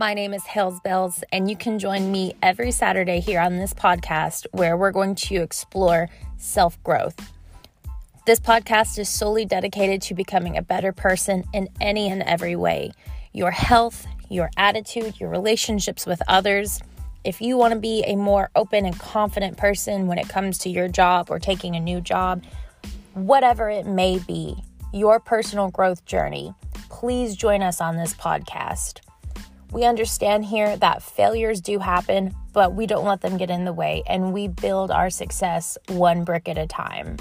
My name is Hales Bells, and you can join me every Saturday here on this podcast where we're going to explore self growth. This podcast is solely dedicated to becoming a better person in any and every way your health, your attitude, your relationships with others. If you want to be a more open and confident person when it comes to your job or taking a new job, whatever it may be, your personal growth journey, please join us on this podcast. We understand here that failures do happen, but we don't let them get in the way and we build our success one brick at a time.